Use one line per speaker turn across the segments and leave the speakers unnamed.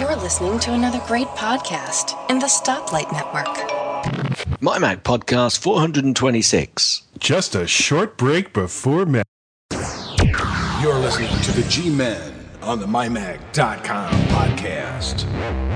You're listening to another great podcast in the Stoplight Network.
My Mac Podcast 426.
Just a short break before Mac.
You're listening to the G Men on the MyMac.com podcast.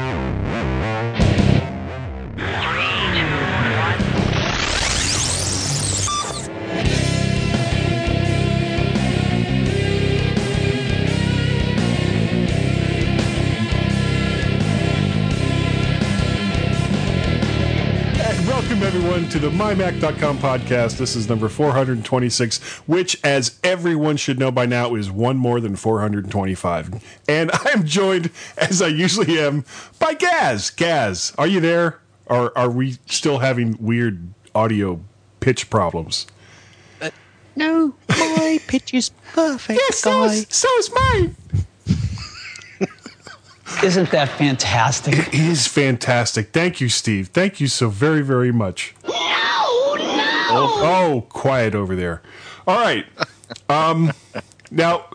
Welcome everyone to the MyMac.com podcast. This is number 426, which, as everyone should know by now, is one more than 425. And I'm joined, as I usually am, by Gaz. Gaz, are you there? Or are we still having weird audio pitch problems?
Uh, no, my pitch is perfect,
so is, so is mine.
Isn't that fantastic?
It is fantastic. Thank you, Steve. Thank you so very, very much. No, no. Oh, oh quiet over there. All right. Um, now,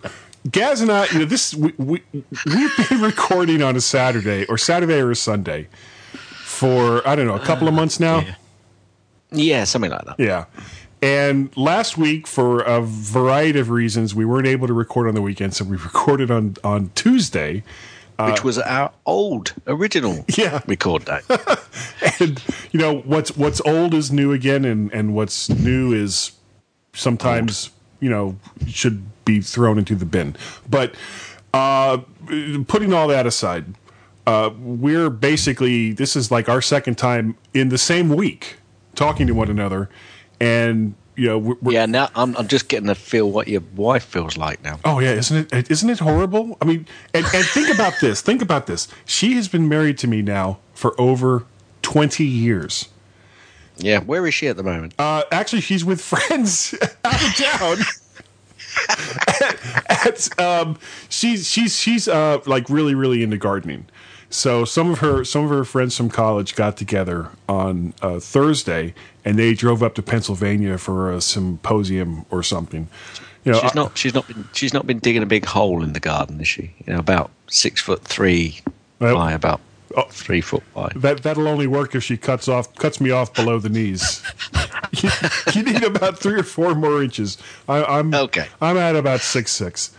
Gaz and I, you know, this we, we we've been recording on a Saturday or Saturday or a Sunday for I don't know a couple of months now.
Yeah, yeah something like that.
Yeah. And last week, for a variety of reasons, we weren't able to record on the weekend, so we recorded on on Tuesday
which was our old original
yeah.
record day.
and you know what's what's old is new again, and and what's new is sometimes old. you know should be thrown into the bin. But uh, putting all that aside, uh, we're basically this is like our second time in the same week talking to one another, and you know, we're,
yeah. Now I'm, I'm just getting to feel what your wife feels like now.
Oh yeah, isn't it? Isn't it horrible? I mean, and, and think about this. Think about this. She has been married to me now for over twenty years.
Yeah, where is she at the moment?
Uh, actually, she's with friends out of town. at, at, um, she's she's she's uh, like really really into gardening. So some of her some of her friends from college got together on uh, Thursday, and they drove up to Pennsylvania for a symposium or something.
You know, she's not she's not been she's not been digging a big hole in the garden, is she? You know, about six foot three well, by about oh, three foot wide.
That that'll only work if she cuts off cuts me off below the knees. you, you, need about three or four more inches. I, I'm
okay.
I'm at about six six.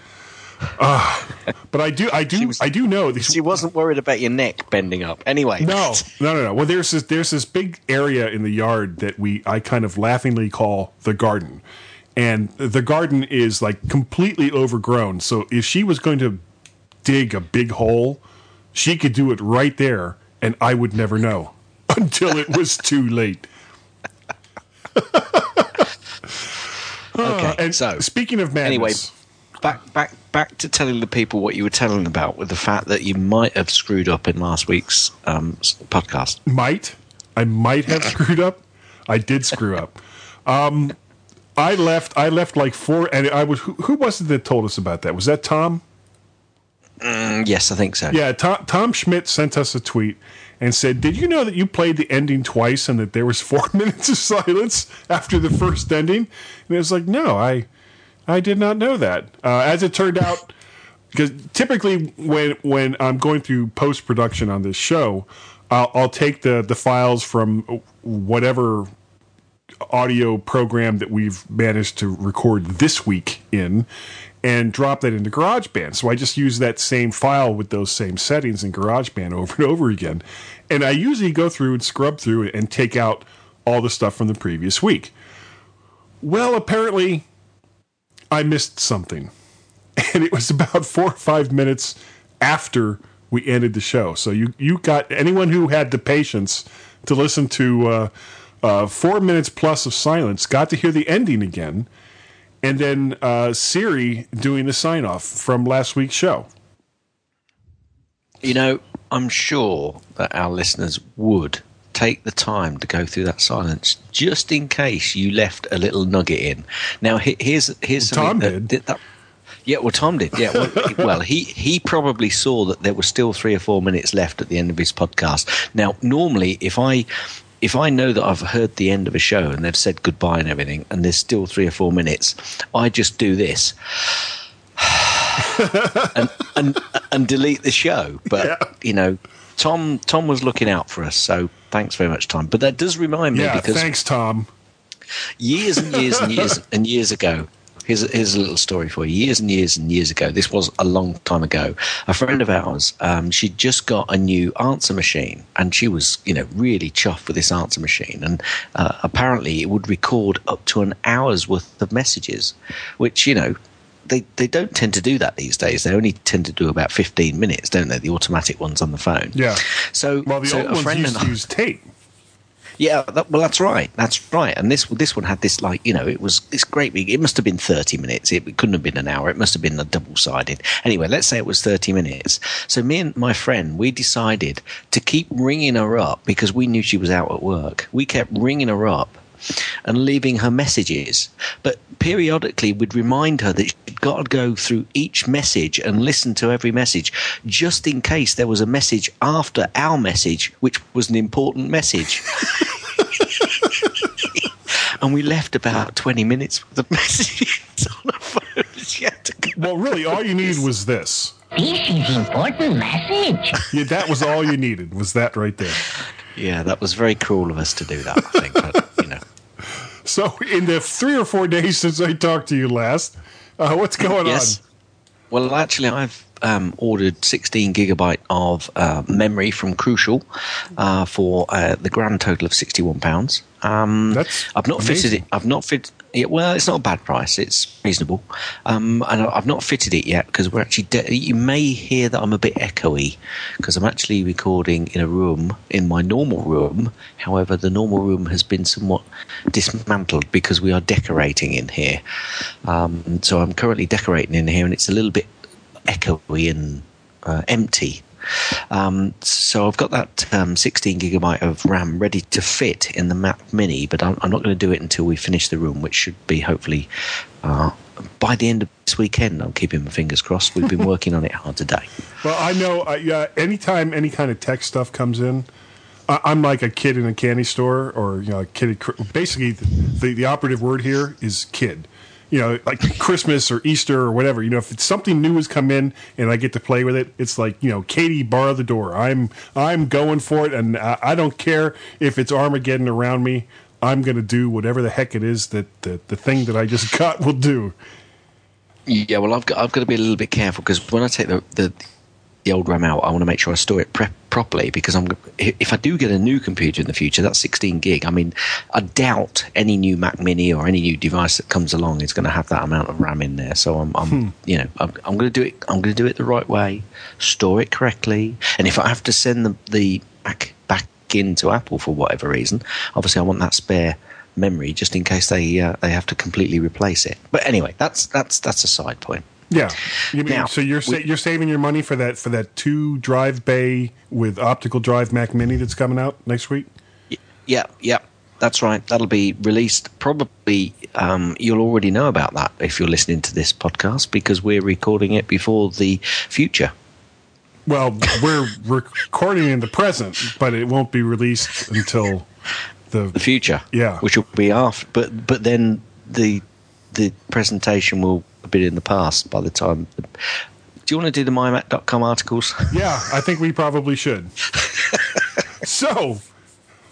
Uh, but I do, I do, was, I do know.
She wasn't worried about your neck bending up. Anyway,
no, no, no, no. Well, there's this, there's this big area in the yard that we, I kind of laughingly call the garden, and the garden is like completely overgrown. So if she was going to dig a big hole, she could do it right there, and I would never know until it was too late.
okay, and
so speaking of madness.
Anyway, back back back to telling the people what you were telling about with the fact that you might have screwed up in last week's um, podcast.
Might I might have screwed up. I did screw up. Um, I left. I left like four, and I was. Who, who was it that told us about that? Was that Tom?
Mm, yes, I think so.
Yeah, Tom, Tom Schmidt sent us a tweet and said, "Did you know that you played the ending twice and that there was four minutes of silence after the first ending?" And it was like, "No, I." I did not know that. Uh, as it turned out, because typically when when I'm going through post production on this show, I'll, I'll take the the files from whatever audio program that we've managed to record this week in and drop that into GarageBand. So I just use that same file with those same settings in GarageBand over and over again. And I usually go through and scrub through and take out all the stuff from the previous week. Well, apparently I missed something. And it was about four or five minutes after we ended the show. So you, you got anyone who had the patience to listen to uh, uh, four minutes plus of silence got to hear the ending again. And then uh, Siri doing the sign off from last week's show.
You know, I'm sure that our listeners would take the time to go through that silence just in case you left a little nugget in. Now, here's here's
well, Tom uh, did.
That, that, yeah, well, Tom did. Yeah, well, well, he he probably saw that there was still three or four minutes left at the end of his podcast. Now, normally, if I if I know that I've heard the end of a show and they've said goodbye and everything, and there's still three or four minutes, I just do this. and, and and delete the show. But
Yeah.
you know, Tom Tom was looking out for us, so thanks very much, Tom. But that does remind me
Yeah,
because
thanks, Tom.
years and years and years and years ago. Here's a, here's a little story for you. Years and years and years ago, this was a long time ago. A friend of ours, um, she'd just got a new answer machine, and she was, you know, really chuffed with this answer machine. And uh, apparently, it would record up to an hour's worth of messages, which you know. They, they don't tend to do that these days. They only tend to do about 15 minutes, don't they? The automatic ones on the phone.
Yeah.
So,
Well, the
so
old
a
ones
friend
used
and I-
use tape.
yeah, that, well, that's right. That's right. And this this one had this like you know it was this great big. It must have been thirty minutes. It, couldn't have been an hour. It must have been a double sided. Anyway, let's say it was thirty minutes. So me and my friend we decided to keep ringing her up because we knew she was out at work. We kept ringing her up and leaving her messages. But periodically, we'd remind her that she'd got to go through each message and listen to every message, just in case there was a message after our message, which was an important message. and we left about 20 minutes with the messages on her phone. She had to go.
Well, really, all you needed was this.
This is an important message.
Yeah, that was all you needed. Was that right there?
Yeah, that was very cruel of us to do that, I think. But, you know.
So, in the three or four days since I talked to you last, uh, what's going
Yes.
on?
Well, actually, I've um, ordered 16 gigabyte of uh, memory from Crucial uh, for uh, the grand total of 61 pounds. Um,
That's
I've not fitted it. I've not fit. Yeah, well, it's not a bad price. It's reasonable, um, and I've not fitted it yet because we're actually. De- you may hear that I'm a bit echoey because I'm actually recording in a room in my normal room. However, the normal room has been somewhat dismantled because we are decorating in here. Um, so I'm currently decorating in here, and it's a little bit echoey and uh, empty. Um, so I've got that um, 16 gigabyte of RAM ready to fit in the Mac Mini, but I'm, I'm not going to do it until we finish the room, which should be hopefully uh, by the end of this weekend. I'm keeping my fingers crossed. We've been working on it hard today.
Well, I know. Uh, yeah, anytime any kind of tech stuff comes in, I'm like a kid in a candy store, or you know, a kid. Basically, the the operative word here is kid. You know, like Christmas or Easter or whatever. You know, if something new has come in and I get to play with it, it's like you know, Katie, bar the door. I'm I'm going for it, and I, I don't care if it's Armageddon around me. I'm going to do whatever the heck it is that the, the thing that I just got will do.
Yeah, well, I've got I've got to be a little bit careful because when I take the the, the old RAM out, I want to make sure I store it pre- properly because I'm if I do get a new computer in the future, that's 16 gig. I mean, I doubt any new Mac Mini or any new device that comes along is going to have that amount of RAM in there. So I'm, I'm you know, I'm, I'm going to do it. I'm going to do it the right way, store it correctly, and if I have to send the the Mac back into Apple for whatever reason, obviously I want that spare memory just in case they uh, they have to completely replace it. But anyway, that's that's that's a side point.
Yeah. You mean,
Now,
so you're sa-
we-
you're saving your money for that for that two drive bay with optical drive Mac Mini that's coming out next week.
Yeah, yeah, that's right. That'll be released probably. Um, you'll already know about that if you're listening to this podcast because we're recording it before the future.
Well, we're recording in the present, but it won't be released until the,
The future,
Yeah.
which will be after. But but then the the presentation will been in the past by the time. Do you want to do the mymac.com articles?
Yeah, I think we probably should. so,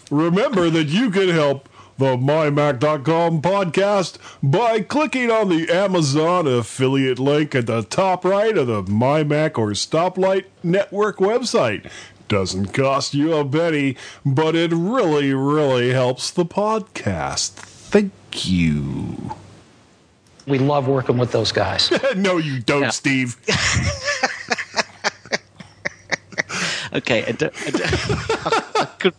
remember that you can help the MyMac.com podcast by clicking on the Amazon affiliate link at the top right of the MyMac or Stoplight Network website. Doesn't cost you a penny, but it really, really helps the podcast. Thank you.
We love working with those guys.
no, you don't,
Yeah.
Steve.
Okay, Ado- Ado- I, could,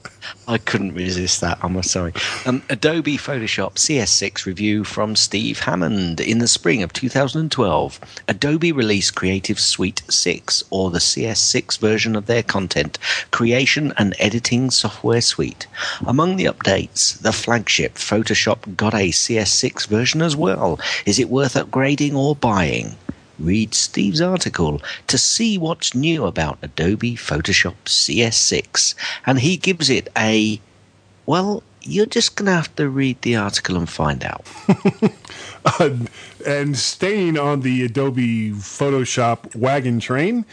I couldn't resist that. I'm sorry. Um, Adobe Photoshop CS6 review from Steve Hammond in the spring of 2012. Adobe released Creative Suite 6, or the CS6 version of their content creation and editing software suite. Among the updates, the flagship Photoshop got a CS6 version as well. Is it worth upgrading or buying? Read Steve's article to see what's new about Adobe Photoshop CS6, and he gives it a, well, you're just going to have to read the article and find out.
Uh, and staying on the Adobe Photoshop wagon train,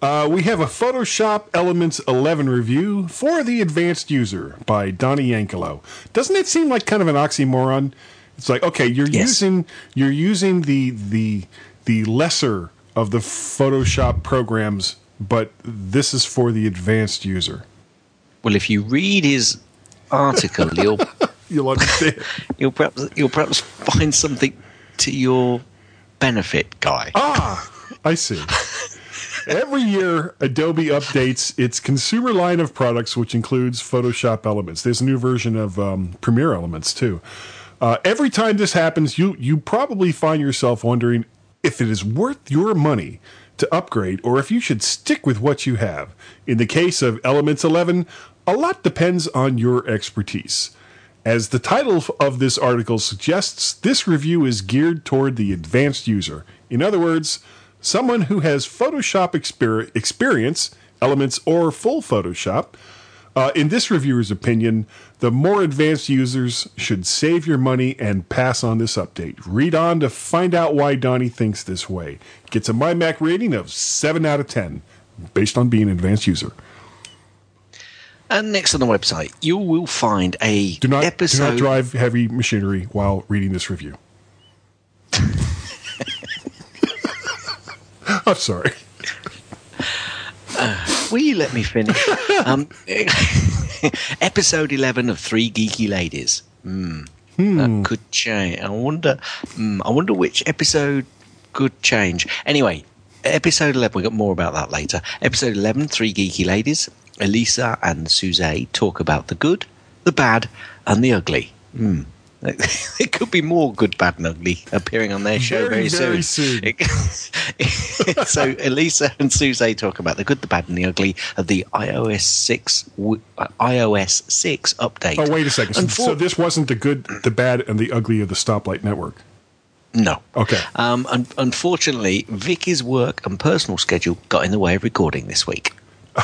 uh, we have a Photoshop Elements 11 review for the advanced user by Donnie Yankelo. Doesn't it seem like kind of an oxymoron? It's like okay, you're
Yes.
using you're using the the the lesser of the Photoshop programs, but this is for the advanced user.
Well, if you read his article, you'll
You'll understand.
you'll perhaps you'll perhaps find something to your benefit, guy.
Ah, I see. Every year, Adobe updates its consumer line of products, which includes Photoshop Elements. There's a new version of um, Premiere Elements too. Uh, every time this happens, you you probably find yourself wondering if it is worth your money to upgrade, or if you should stick with what you have. In the case of Elements 11, a lot depends on your expertise. As the title of this article suggests, this review is geared toward the advanced user. In other words, someone who has Photoshop exper- experience, elements, or full Photoshop. Uh, in this reviewer's opinion, the more advanced users should save your money and pass on this update. Read on to find out why Donnie thinks this way. Gets a MyMac rating of 7 out of 10, based on being an advanced user.
And next on the website, you will find a
Do not, do
episode.
not drive heavy machinery while reading this review. I'm sorry.
Will you let me finish? um, episode 11 of Three Geeky Ladies. Hmm. That could change. I wonder. Mm, I wonder which episode could change. Anyway, episode 11. We got more about that later. Episode 11, Three Geeky Ladies. Elisa and Suze talk about the good, the bad, and the ugly. Hmm. It could be more good, bad, and ugly appearing on their show
Very,
very,
very soon.
so Elisa and Suze talk about the good, the bad, and the ugly of the iOS six uh, iOS six update.
Oh, wait a second. So this wasn't the good, the bad, and the ugly of the Stoplight Network.
no.
Okay.
Um, un- unfortunately, Vicky's work and personal schedule got in the way of recording this week.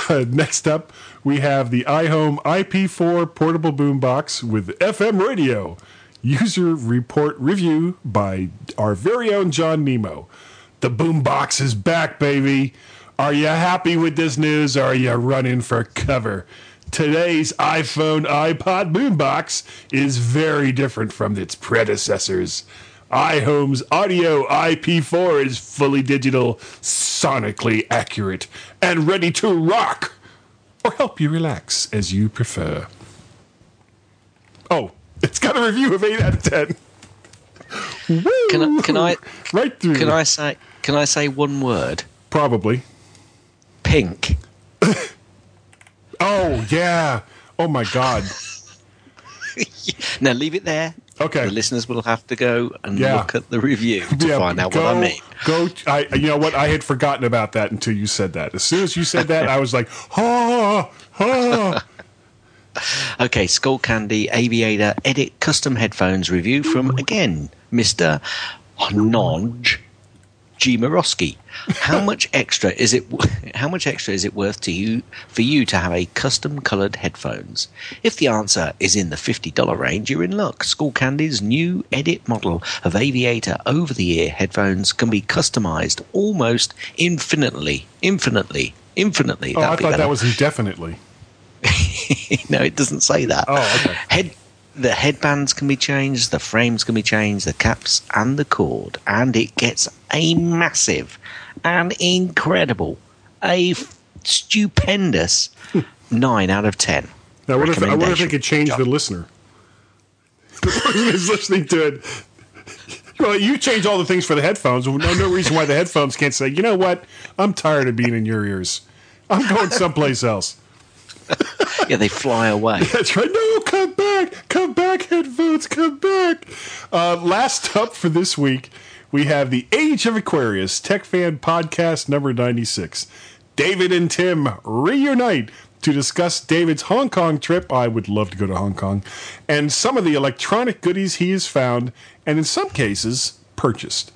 Uh, next up, we have the iHome IP4 portable boombox with FM radio. User report review by our very own John Nemo. The boombox is back, baby. Are you happy with this news or are you running for cover? Today's iPhone iPod boombox is very different from its predecessors. iHome's audio IP4 is fully digital, sonically accurate, and ready to rock or help you relax as you prefer. Oh, it's got a review of 8 out of 10. Woo!
Can I? Can I?
Right through.
Can I say? Can I say one word?
Probably.
Pink.
Oh, yeah. Oh, my God.
Now leave it there.
Okay.
The listeners will have to go and
Yeah.
look at the review to
Yeah,
find out
go,
what I mean.
Go. I. You know what? I had forgotten about that until you said that. As soon as you said that, I was like, ah, ah.
Okay, Skullcandy Aviator Edit Custom Headphones review from again Mr. Nodge G Morosky. How much extra is it? How much extra is it worth to you for you to have a custom coloured headphones? If the answer is in the fifty dollar range, you're in luck. Skullcandy's new Edit model of Aviator over-the-ear headphones can be customised almost infinitely, infinitely, infinitely.
Oh, I thought
better
that was indefinitely.
no, it doesn't say that.
Oh, okay.
Head, the headbands can be changed, the frames can be changed, the caps and the cord, and it gets a massive and incredible, a f- stupendous nine out of ten.
Now, what if, I wonder if they could change the listener. The person who's listening to it. Well, you change all the things for the headphones. No, no reason why the headphones can't say, you know what? I'm tired of being in your ears. I'm going someplace else.
Yeah, they fly away.
That's right. No, come back. Come back, headphones. Come back. Uh, last up for this week, we have the Age of Aquarius Tech Fan Podcast number 96. David and Tim reunite to discuss David's Hong Kong trip. I would love to go to Hong Kong. And some of the electronic goodies he has found, and in some cases, purchased.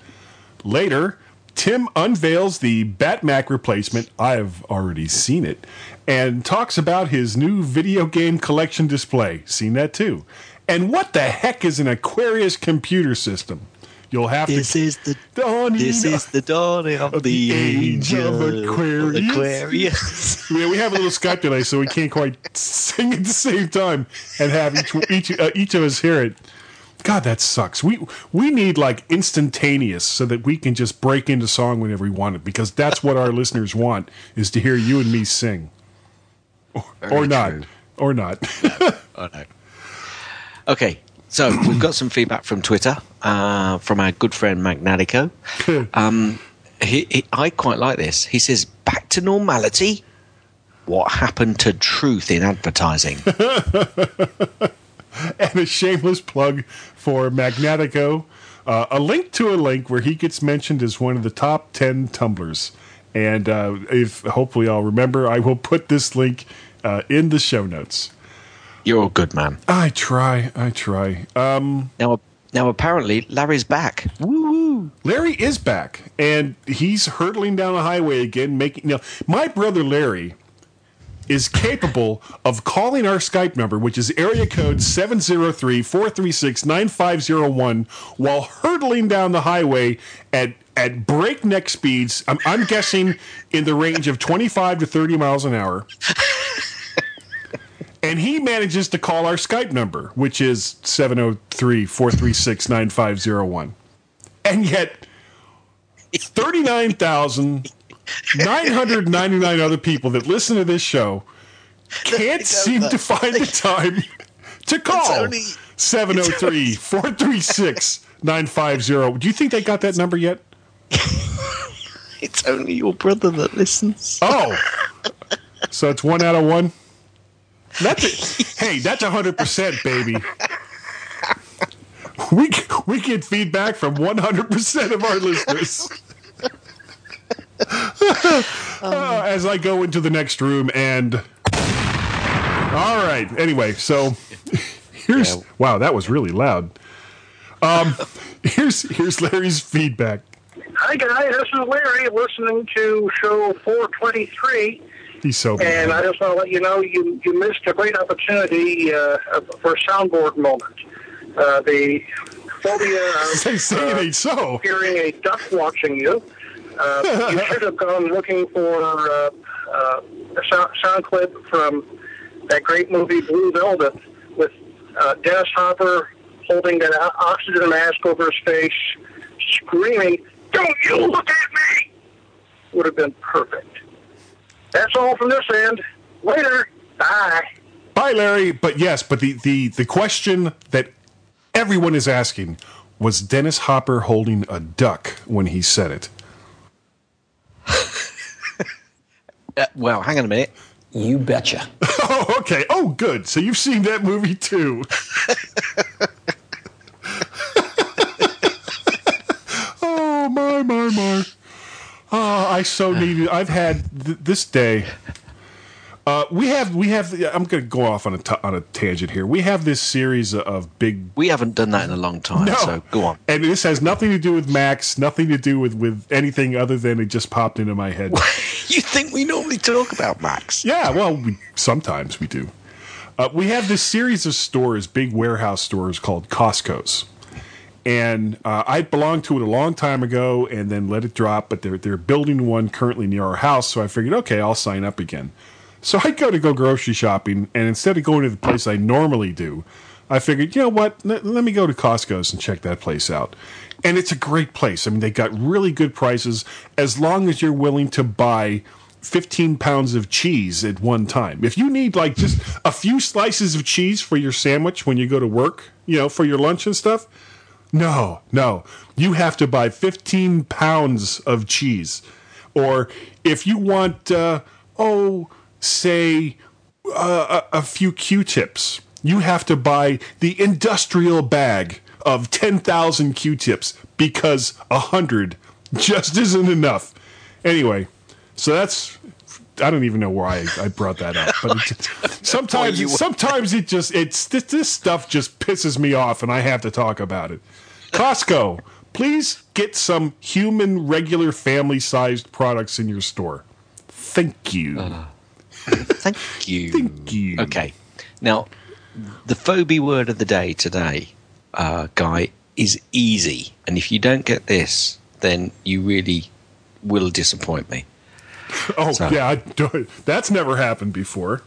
Later, Tim unveils the Batmac replacement. I've already seen it. And talks about his new video game collection display. Seen that too. And what the heck is an Aquarius computer system? You'll have
This
to.
is the
Dawning
this is the dawning of, the, age of
Aquarius.
Aquarius.
Yeah, we have a little Skype delay, so we can't quite sing at the same time and have each each uh, each of us hear it. God, that sucks. We we need like instantaneous so that we can just break into song whenever we want it because that's what our listeners want is to hear you and me sing, or, or not,
true.
or not.
Oh no. Okay, so we've got some feedback from Twitter uh, from our good friend Magnatico. Um, he, he, I quite like this. He says, "Back to normality." What happened to truth in advertising?
and a shameless plug for Magnatico. Uh, a link to a link where he gets mentioned as one of the top 10 Tumblrs. And uh, if hopefully I'll remember, I will put this link uh, in the show notes.
You're a good man.
I try, I try. Um,
Now, now apparently Larry's back. Woo!
Larry is back, and he's hurtling down the highway again, making. Now, my brother Larry is capable of calling our Skype number, which is area code 703 436 9501, while hurtling down the highway at, at breakneck speeds. I'm, I'm guessing in the range of 25 to 30 miles an hour. And he manages to call our Skype number, which is 703 436 9501. And yet, 39,999 other people that listen to this show can't seem to find the time to call
only-
703 436 950. Do you think they got that number yet?
It's only your brother that listens.
Oh, so it's one out of one. That's a, hey, that's hundred percent, baby. We we get feedback from one hundred percent of our listeners. Uh, as I go into the next room and all right. Anyway, so here's
Yeah.
wow, that was really loud. Um, here's here's Larry's feedback.
Hi, guys. This is Larry listening to show 423.
He's so
And I just want to let you know you, you missed a great opportunity uh, for a soundboard moment. Uh, the phobia
They
of
say it so.
hearing a duck watching you. Uh, you should have gone looking for uh, uh, a sound, sound clip from that great movie Blue Velvet with uh, Dennis Hopper holding that oxygen mask over his face, screaming, "Don't you look at me!" Would have been perfect. That's all from this end. Later. Bye.
Bye, Larry. But yes, but the, the, the question that everyone is asking was Dennis Hopper holding a duck when he said it?
Uh, well, hang on a minute.
You betcha.
Oh, okay. Oh, good. So you've seen that movie too. oh, my, my, my. Oh, I so need you. I've had th- this day. Uh, we have, we have. I'm going to go off on a t- on a tangent here. We have this series of big
We haven't done that in a long time,
No.
so go on.
And this has nothing to do with Macs, nothing to do with, with anything other than it just popped into my head.
You think we normally talk about Macs?
yeah, well, we, sometimes we do. Uh, we have this series of stores, big warehouse stores called Costco's. And uh, I belonged to it a long time ago and then let it drop, but they're, they're building one currently near our house. So I figured, okay, I'll sign up again. So I go to go grocery shopping, and instead of going to the place I normally do, I figured, you know what? Let, let me go to Costco's and check that place out. And it's a great place. I mean, they got really good prices as long as you're willing to buy 15 pounds of cheese at one time. If you need like just a few slices of cheese for your sandwich when you go to work, you know, for your lunch and stuff, no, no. You have to buy 15 pounds of cheese. Or if you want, uh, oh, say, uh, a, a few Q tips, you have to buy the industrial bag of 10,000 Q tips because a 100 just isn't enough. Anyway, so that's. I don't even know why I, I brought that up, but sometimes, sometimes it just it's this, this stuff just pisses me off, and I have to talk about it. Costco, please get some human, regular, family sized products in your store. Thank you.
Thank you.
Thank you.
Okay. Now, the phobia word of the day today, uh, Guy, is easy. And if you don't get this, then you really will disappoint me.
Oh,
So-
yeah. I do, that's never happened before.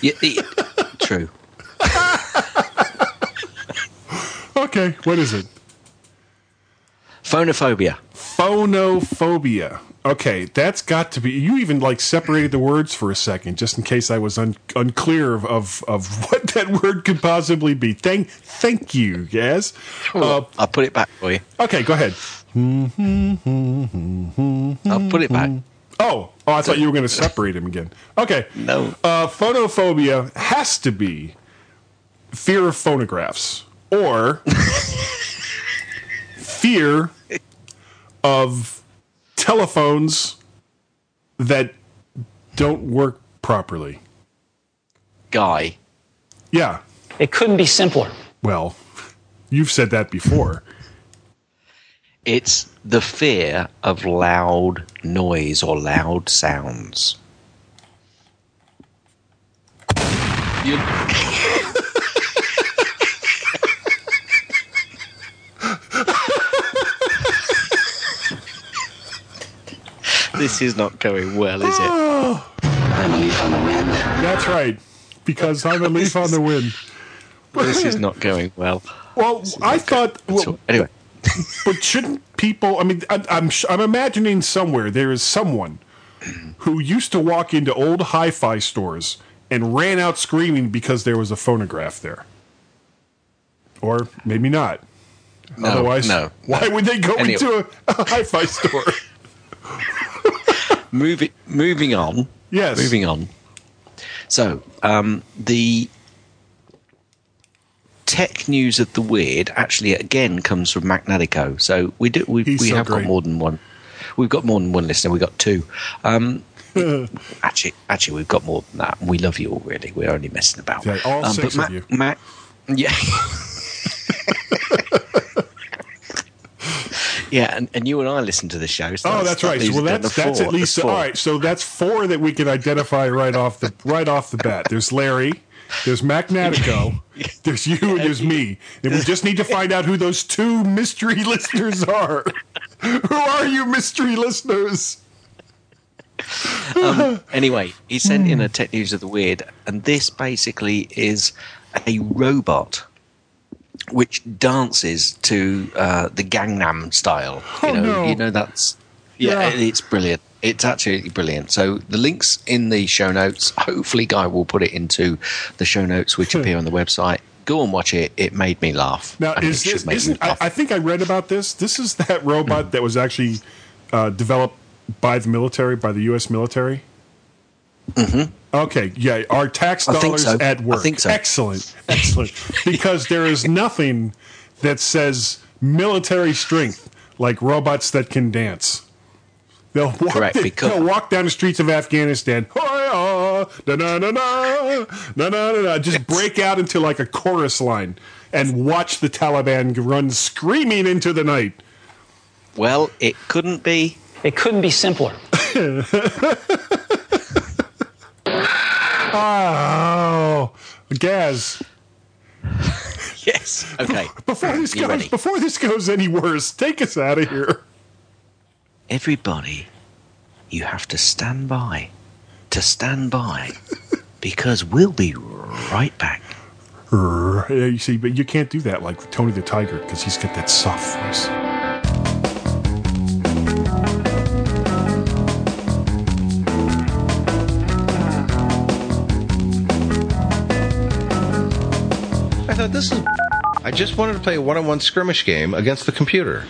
Yeah, it- true.
Okay. What is it?
Phonophobia.
Phonophobia. Okay, that's got to be. You even like separated the words for a second, just in case I was un, unclear of, of of what that word could possibly be. Thank, thank you, Gaz. Uh,
I'll put it back for you.
okay, go ahead.
I'll put it back.
Oh, oh, I thought you were going to separate him again. Okay,
No.
uh, phonophobia has to be fear of phonographs or fear of telephones that don't work properly.
Guy.
Yeah,
It couldn't be simpler.
well, you've said that before.
It's the fear of loud noise or loud sounds. You- this is not going well, is it? I'm a leaf on the wind.
That's right, because I'm a leaf on the wind.
This is not going well.
Well, I thought. Well,
So, anyway,
But shouldn't people? I mean, I, I'm I'm imagining somewhere there is someone who used to walk into old hi-fi stores and ran out screaming because there was a phonograph there, or maybe not.
no,
Otherwise,
no.
why would they go
Anyway.
into a, a hi-fi store?
Moving, moving on.
Yes.
Moving on. So, um, the tech news of the weird actually again comes from Magnetico. So we do we,
He's
we
so
have
great.
got more than one. We've got more than one listener. We've got two. Um, actually, actually, we've got more than that. We love you all. Really, we're only messing about.
Yeah, all
Um,
six of you.
Ma- yeah. Yeah, and, and you and I listen to the show. So
Oh, that's
that
right. well, that's that's
four.
at least all right. So that's four that we can identify right off the right off the bat. There's Larry, there's Magnatico, there's you, and there's me, and we just need to find out who those two mystery listeners are. who are you, mystery listeners?
Anyway, he sent
Hmm.
in a tech news of the weird, and this basically is a robot which dances to uh, the Gangnam style. You
Oh,
know,
no.
you know that's yeah,
Yeah.
it- it's brilliant. It's absolutely brilliant. So the links in the show notes. Hopefully, Guy will put it into the show notes, which appear on the website. Go and watch it. It made me laugh.
Now, is
it
this isn't? I. I think I read about this. This is that robot that was actually uh, developed by the military, by the U.S. military. Mm-hmm. Okay, yeah, our tax
I think
dollars
so.
at
I
work.
think so.
Excellent, excellent. because there is nothing that says military strength like robots that can dance. They'll walk,
Correct, because-
they'll walk down the streets of Afghanistan. Just break out into like a chorus line and watch the Taliban run screaming into the night.
well, it couldn't be.
It couldn't be simpler.
Oh, Gaz!
Yes. Okay.
Before this goes,
ready?
before this goes any worse, take us out of here.
everybody, you have to stand by, to stand by, because we'll be right back.
Yeah, you see, but you can't do that like Tony the Tiger because he's got that soft voice.
This is. I just wanted to play a one on one skirmish game against the computer.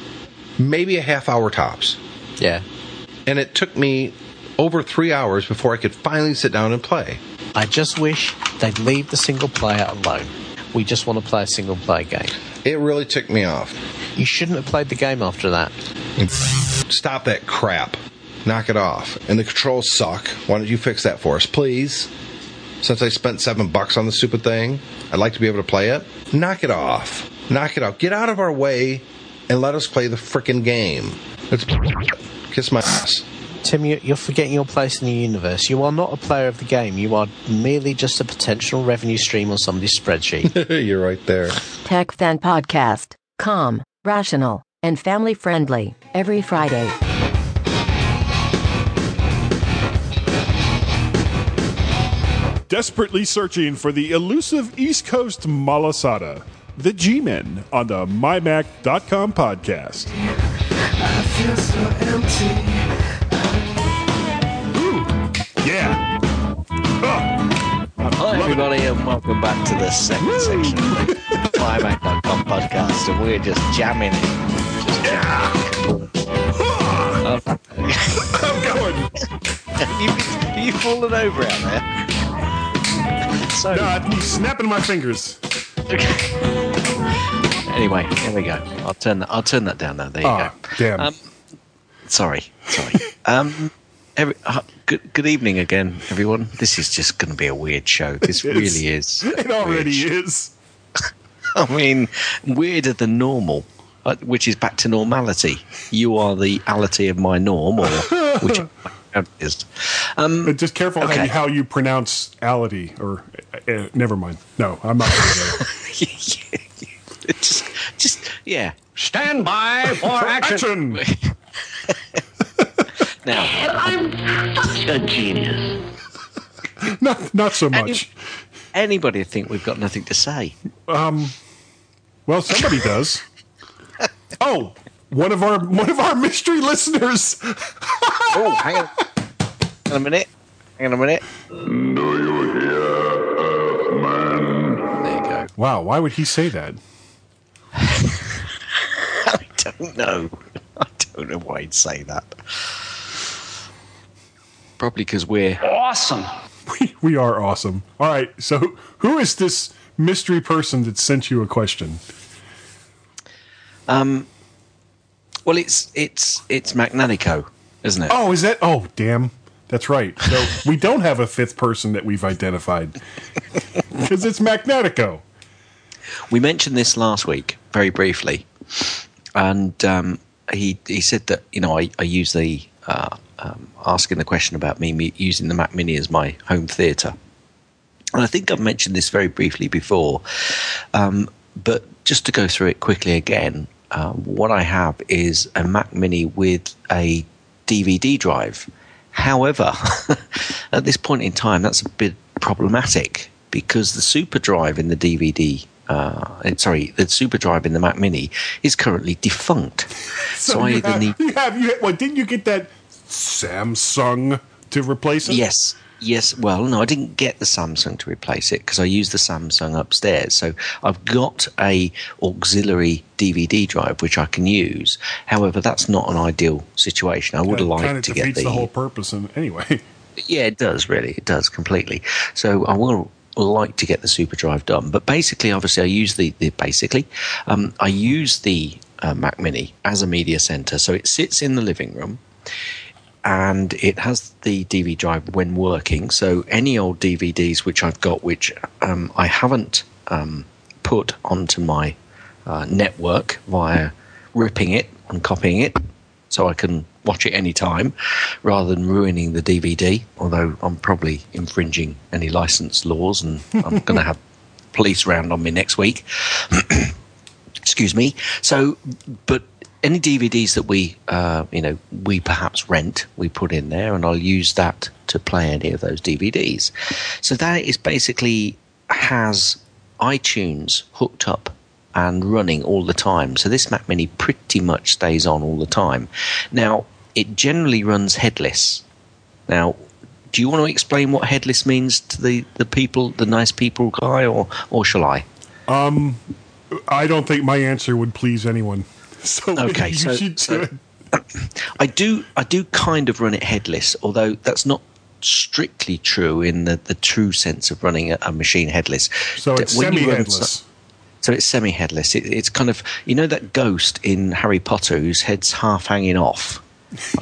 Maybe a half hour tops.
Yeah.
And it took me over three hours before I could finally sit down and play.
I just wish they'd leave the single player alone. We just want to play a single player game.
It really ticked me off.
You shouldn't have played the game after that.
Stop that crap. Knock it off. And the controls suck. Why don't you fix that for us, please? Since I spent seven bucks on the stupid thing, I'd like to be able to play it. Knock it off. Knock it off. Get out of our way and let us play the frickin' game. It's kiss my ass.
Tim, you- you're forgetting your place in the universe. You are not a player of the game. You are merely just a potential revenue stream on somebody's spreadsheet.
You're right there.
Tech Fan Podcast. Calm, rational, and family friendly. Every Friday.
Desperately searching for the elusive East Coast malasada. The G Men on the MyMac.com podcast. Ooh, yeah. Oh,
Hi, everybody, and welcome back to the second section of the MyMac.com podcast. And we're just jamming it. Just jamming. Um,
I'm going.
have you, you fallen over out there? So,
No, he's snapping my fingers.
anyway, here we go. I'll turn that. I'll turn that down now. There you
Ah,
go.
damn.
Um, sorry, sorry. um, every, uh, good, good evening again, everyone. This is just going to be a weird show. This
It
really is.
it already is.
I mean, weirder than normal, uh, which is back to normality. You are the ality of my norm, or which is. Um,
just careful how, you, how you pronounce ality, or uh, never mind. No, I'm not going to
just, just yeah.
Stand by for action.
Action!
Now,
I'm such a genius.
Not, not so
any,
much.
anybody think we've got nothing to say.
Um, Well, somebody does. Oh, one of our one of our mystery listeners.
Oh, hang on, hang on a minute. Hang on a minute. There
Wow, why would he say that?
I don't know. I don't know why he'd say that. Probably because we're
Awesome.
We, we are awesome. All right, so who is this mystery person that sent you a question?
Um, well. It's it's it's Magnanico, isn't it?
Oh, is that? Oh, damn. That's right. So we don't have a fifth person that we've identified because it's Magnetico.
We mentioned this last week very briefly, and um, he he said that you know I, I use the uh, um, asking the question about me, using the Mac Mini as my home theatre, and I think I've mentioned this very briefly before, um, but just to go through it quickly again, um, what I have is a Mac Mini with a DVD drive. However, at this point in time, that's a bit problematic because the super drive in the DVD, uh, sorry, the super drive in the Mac Mini is currently defunct. So, I
you,
either
have,
need
you have you. What didn't you get that Samsung to replace it?
Yes. Yes. Well, no, I didn't get the Samsung to replace it because I used the Samsung upstairs. So I've got a auxiliary DVD drive which I can use. However, that's not an ideal situation. I would have
kind of
liked to get the.
the whole purpose. And anyway,
yeah, it does really. It does completely. So I will like to get the super drive done. But basically, obviously, I use the, the basically, um, I use the uh, Mac Mini as a media center. So it sits in the living room and it has the DVD drive when working. So any old DVDs which I've got, which um, I haven't um, put onto my uh, network via ripping it and copying it, so I can watch it anytime, rather than ruining the DVD. Although I'm probably infringing any license laws, and I'm going to have police round on me next week. Excuse me. So, but any DVDs that we, uh, you know, we perhaps rent, we put in there, and I'll use that to play any of those DVDs. So that is basically has iTunes hooked up and running all the time. So this Mac Mini pretty much stays on all the time. Now it generally runs headless. Now, do you want to explain what headless means to the, the people, the nice people guy, or or shall I?
Um, I don't think my answer would please anyone. So
Okay,
you
so-
should
so- I do I do kind of run it headless, although that's not strictly true in the, the true sense of running a, a machine headless.
So it's
When
semi-headless.
so- So it's semi-headless. It, it's kind of you know that ghost in Harry Potter whose head's half hanging off.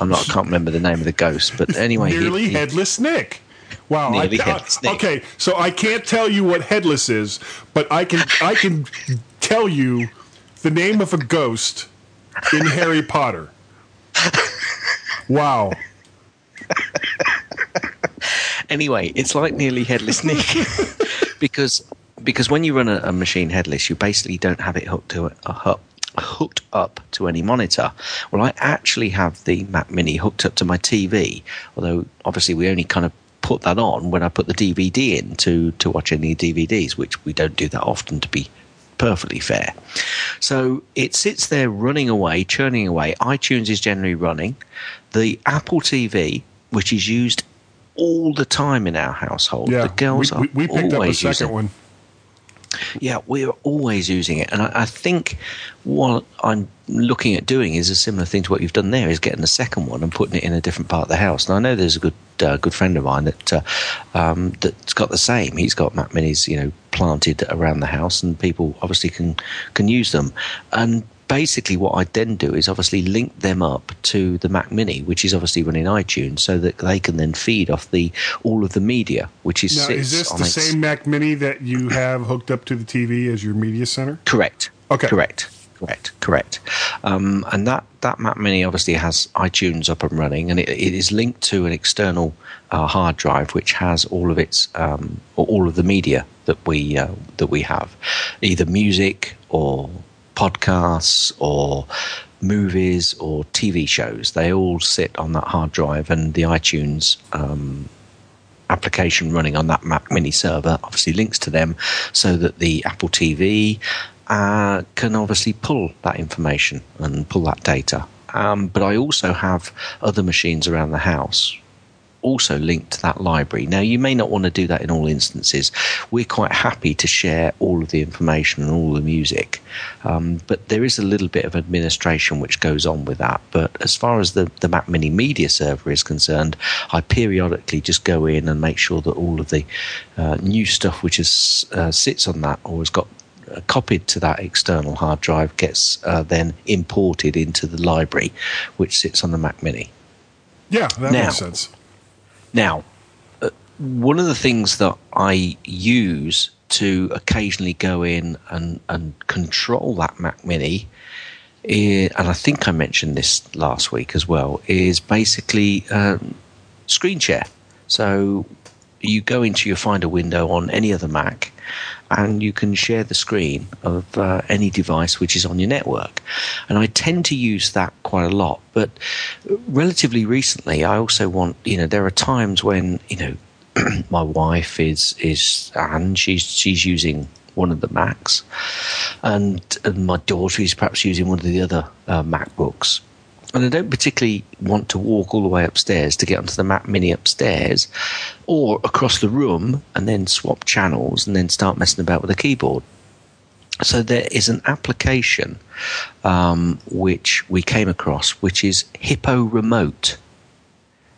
I'm not. I can't remember the name of the ghost, but anyway, he-
Nearly
he-
headless Nick. Wow. I,
Nick.
Okay, so I can't tell you what headless is, but I can I can tell you the name of a ghost in Harry Potter. Wow.
anyway, it's like nearly headless Nick because because when you run a, a, machine headless, you basically don't have it hooked to a, hook, hooked up to any monitor. Well, I actually have the Mac Mini hooked up to my TV, although obviously we only kind of put that on when I put the DVD in to to watch any DVDs, which we don't do that often to be perfectly fair. So it sits there running away, churning away. iTunes is generally running. The Apple TV, which is used all the time in our household.
Yeah,
the girls
we, we, we picked
up a
second
using.
one.
Yeah, we're always using it, and I, I, think what I'm looking at doing is a similar thing to what you've done there: is getting the second one and putting it in a different part of the house. And I know there's a good uh, good friend of mine that uh, um, that's got the same. He's got Mac Minis, you know, planted around the house, and people obviously can can use them. And basically what I then do is obviously link them up to the Mac Mini, which is obviously running iTunes, so that they can then feed off the all of the media, which is
now, is this the its... same Mac Mini that you have hooked up to the TV as your media center?
Correct.
Okay.
Correct. Correct, correct. Um, and that, that Mac Mini obviously has iTunes up and running, and it, it is linked to an external uh, hard drive which has all of its um, all of the media that we uh, that we have, either music or podcasts or movies or TV shows. They all sit on that hard drive, and the iTunes um, application running on that Mac Mini server obviously links to them, so that the Apple TV uh, can obviously pull that information and pull that data. Um, but I also have other machines around the house also linked to that library. Now, you may not want to do that in all instances. We're quite happy to share all of the information and all the music, um, but there is a little bit of administration which goes on with that. But as far as the, the Mac Mini media server is concerned, I periodically just go in and make sure that all of the uh, new stuff which is, uh, sits on that or has got uh, copied to that external hard drive gets uh, then imported into the library, which sits on the Mac Mini.
Yeah, that now, makes sense.
Now, uh, one of the things that I use to occasionally go in and, and control that Mac Mini, is, and I think I mentioned this last week as well, is basically um, screen share. So you go into your Finder window on any other Mac, and you can share the screen of uh, any device which is on your network. And I tend to use that quite a lot. But relatively recently, I also want, you know, there are times when, you know, my wife is is and she's she's using one of the Macs, and, and my daughter is perhaps using one of the other uh, MacBooks and I don't particularly want to walk all the way upstairs to get onto the Mac Mini upstairs or across the room and then swap channels and then start messing about with the keyboard. So there is an application um, which we came across, which is Hippo Remote.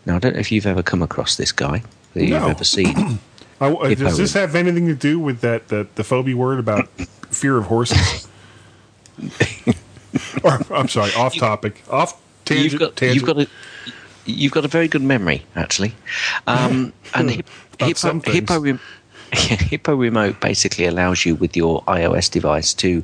Now I don't know if you've ever come across this guy that you've ever seen.
uh, does this have anything to do with that the, the phobia word about fear of horses? or, I'm sorry, off topic, off tangent.
You've got,
tangent.
You've got a, you've got a very good memory, actually. Um, and hip, Hippo, Hippo, Hippo Remote basically allows you with your iOS device to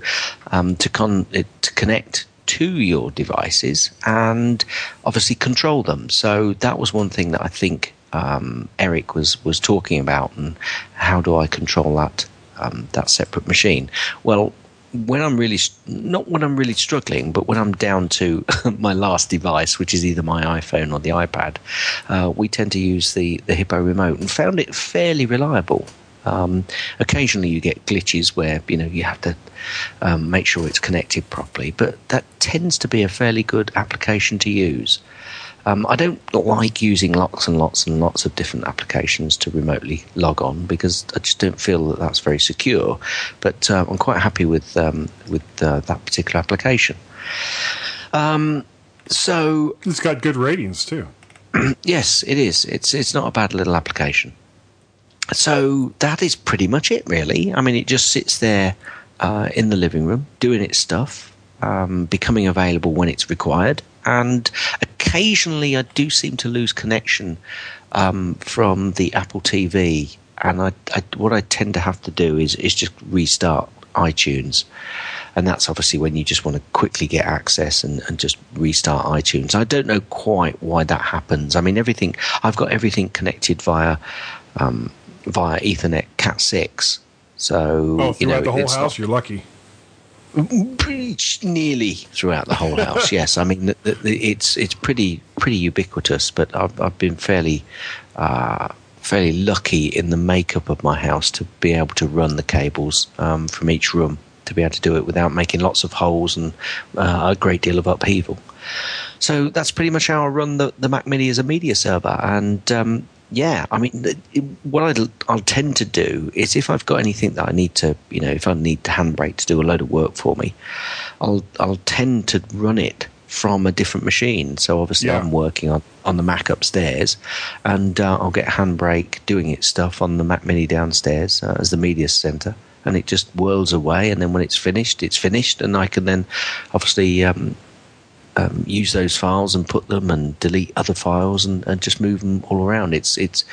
um, to con to connect to your devices and obviously control them. So that was one thing that I think um, Eric was was talking about, and how do I control that um, that separate machine? Well, when I'm really not when I'm really struggling, but when I'm down to my last device, which is either my iPhone or the iPad, uh, we tend to use the the Hippo remote and found it fairly reliable. Um, occasionally, you get glitches where you know you have to um, make sure it's connected properly, but that tends to be a fairly good application to use. Um, I don't like using lots and lots and lots of different applications to remotely log on because I just don't feel that that's very secure. But uh, I'm quite happy with um, with uh, that particular application. Um, so
it's got good ratings too.
yes, it is. It's it's not a bad little application. So that is pretty much it, really. I mean, it just sits there uh, in the living room doing its stuff, um, becoming available when it's required and occasionally I do seem to lose connection um, from the Apple TV, and I, I, what I tend to have to do is is just restart iTunes. and that's obviously when you just want to quickly get access and, and just restart iTunes. I don't know quite why that happens. I mean, everything I've got everything connected via um, via Ethernet Cat six. So
Oh, throughout
you know,
the whole house,
not-
you're lucky.
Nearly throughout the whole house. yes, I mean it's it's pretty pretty ubiquitous, but I've I've been fairly uh, fairly lucky in the makeup of my house to be able to run the cables um, from each room to be able to do it without making lots of holes and uh, a great deal of upheaval. So that's pretty much how I run the, the Mac Mini as a media server. And um, yeah, I mean, what I'll, I'll tend to do is if I've got anything that I need to, you know, if I need to handbrake to do a load of work for me, I'll I'll tend to run it from a different machine. So obviously
Yeah.
I'm working on, on the Mac upstairs, and uh, I'll get handbrake doing its stuff on the Mac Mini downstairs uh, as the media center. And it just whirls away, and then when it's finished, it's finished, and I can then obviously um, um, use those files and put them and delete other files and, and just move them all around. It's it's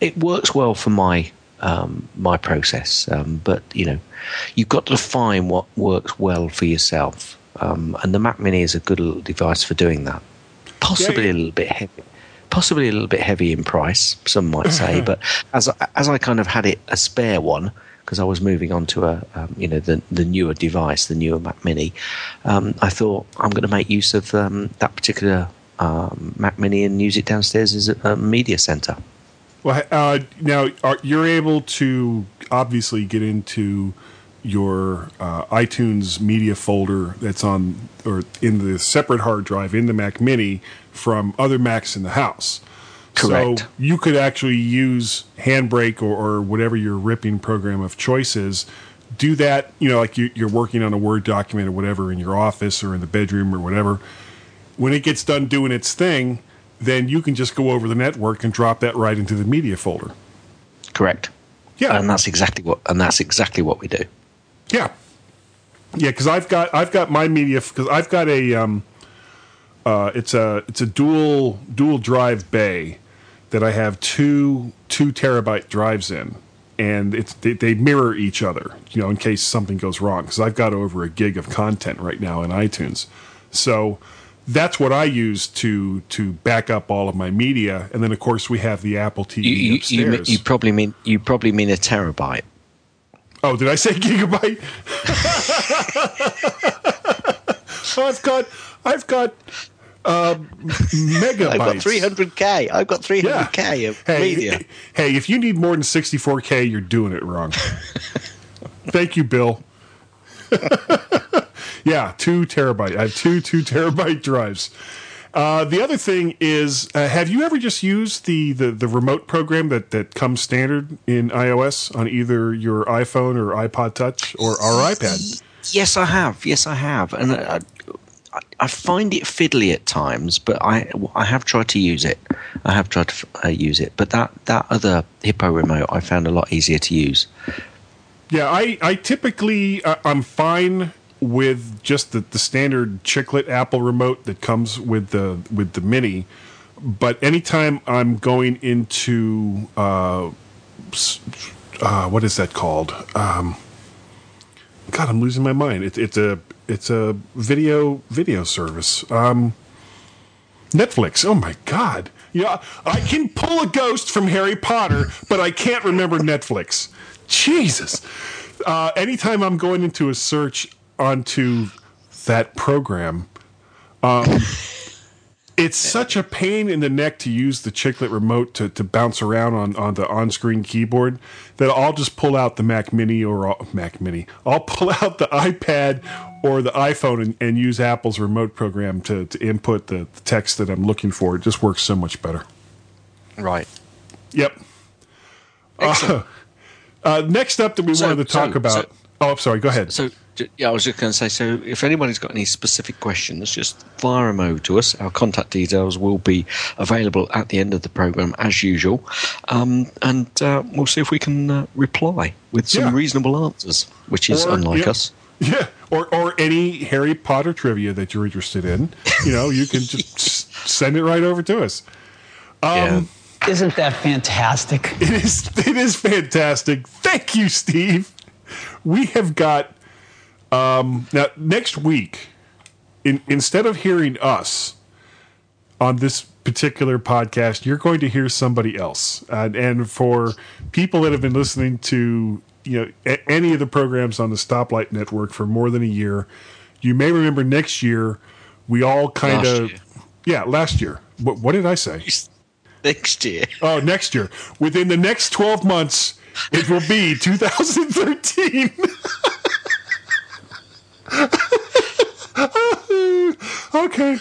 it works well for my um, my process, um, but you know you've got to find what works well for yourself. Um, and the Mac Mini is a good little device for doing that. Possibly
Yeah.
a little bit heavy, possibly a little bit heavy in price. Some might say, but as I, as I kind of had it a spare one because I was moving on to a um, you know the the newer device, the newer Mac Mini. Um, I thought I'm going to make use of um, that particular um, Mac Mini and use it downstairs as a, a media center.
Well, uh, now are, you're able to obviously get into your uh, iTunes media folder that's on or in the separate hard drive in the Mac Mini from other Macs in the house.
Correct.
So you could actually use Handbrake or, or whatever your ripping program of choice is. Do that, you know, like you, you're working on a Word document or whatever in your office or in the bedroom or whatever. When it gets done doing its thing, then you can just go over the network and drop that right into the media folder.
Correct.
Yeah,
And that's exactly what and that's exactly what we do.
Yeah, yeah, because I've got I've got my media because I've got a um, uh, it's a it's a dual dual drive bay that I have two two terabyte drives in, and it's they, they mirror each other, you know, in case something goes wrong. Because I've got over a gig of content right now in iTunes, so that's what I use to to back up all of my media, and then of course we have the Apple TV
You, you, you,
upstairs.
you probably mean you probably mean a terabyte.
Oh, did I say gigabyte? I've got, I've got uh, megabytes.
I've got 300k. I've got 300k of
Hey,
media.
hey, if you need more than 64k, you're doing it wrong. Thank you, Bill. yeah, two terabyte. I have two two terabyte drives. Uh, the other thing is, uh, have you ever just used the, the, the remote program that, that comes standard in iOS on either your iPhone or iPod Touch or our iPad?
Yes, I have. Yes, I have, and I, I, find it fiddly at times. But I I have tried to use it. I have tried to uh, use it. But that that other Hippo remote I found a lot easier to use.
Yeah, I, I typically uh, I'm fine with just the, the standard chiclet Apple remote that comes with the with the mini, but anytime I'm going into uh, uh, what is that called? Um, God, I'm losing my mind. It's it's a it's a video video service. Um, Netflix. Oh my God. Yeah, I can pull a ghost from Harry Potter, but I can't remember Netflix. Jesus. Uh, anytime I'm going into a search onto that program, um, it's such a pain in the neck to use the chiclet remote to, to bounce around on, on the on screen keyboard that I'll just pull out the Mac Mini or I'll- Mac Mini. I'll pull out the iPad or the iPhone and, and use Apple's remote program to, to input the, the text that I'm looking for. It just works so much better.
Right.
Yep. Uh, uh, next up that we
So-
wanted to talk
so-
about.
so-
oh, I'm sorry. Go ahead.
So yeah, I was just going to say. So if anybody's got any specific questions, just fire them over to us. Our contact details will be available at the end of the program as usual, um, and uh, we'll see if we can uh, reply with some
Yeah.
reasonable answers, which is
Or,
unlike
yeah.
us.
Yeah, or or any Harry Potter trivia that you're interested in, you know, you can just send it right over to us. Um,
Isn't that fantastic?
It is it is fantastic. Thank you, Steve. We have got Um, now, next week, in, instead of hearing us on this particular podcast, you're going to hear somebody else. And, and for people that have been listening to you know a- any of the programs on the Stoplight Network for more than a year, you may remember next year we all kind of yeah last year. What, what did I say?
Next year.
Oh, next year. Within the next 12 months, it will be 2013. okay.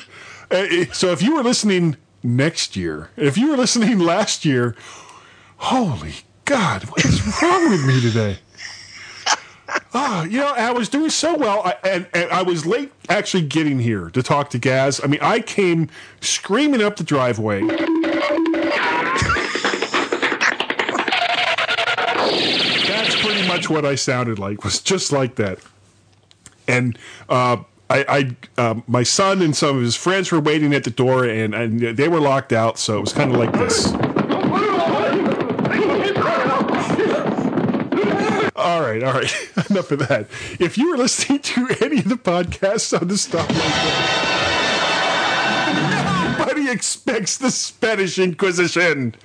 Uh, So if you were listening next year, if you were listening last year, holy God, what is wrong with me today? Oh, you know, I was doing so well, I, and, and I was late actually getting here to talk to Gaz. I mean, I came screaming up the driveway. That's pretty much what I sounded like. Was just like that. And uh, I, I uh, my son and some of his friends were waiting at the door, and, and they were locked out. So it was kind of like this. Right, all right. Enough of that. If you were listening to any of the podcasts on the Stop Nobody expects the Spanish Inquisition.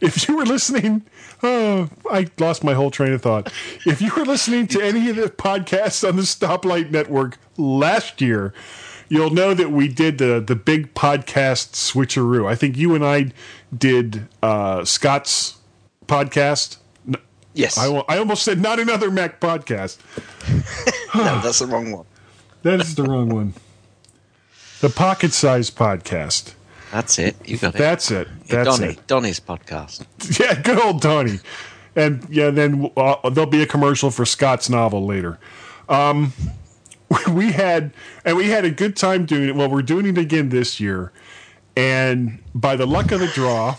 If you were listening, oh, I lost my whole train of thought. If you were listening to any of the podcasts on the Stoplight Network last year, you'll know that we did the the big podcast switcheroo. I think you and I did uh, Scott's podcast.
Yes.
I, I almost said not another Mac podcast.
no, that's the wrong one.
That is the wrong one. The Pocket Size Podcast.
That's it. You got it.
That's it. That's
Donny.
it.
Donny's podcast.
Yeah, good old Donnie. And yeah, then uh, there'll be a commercial for Scott's novel later. Um, we had and we had a good time doing it. Well, we're doing it again this year, and by the luck of the draw.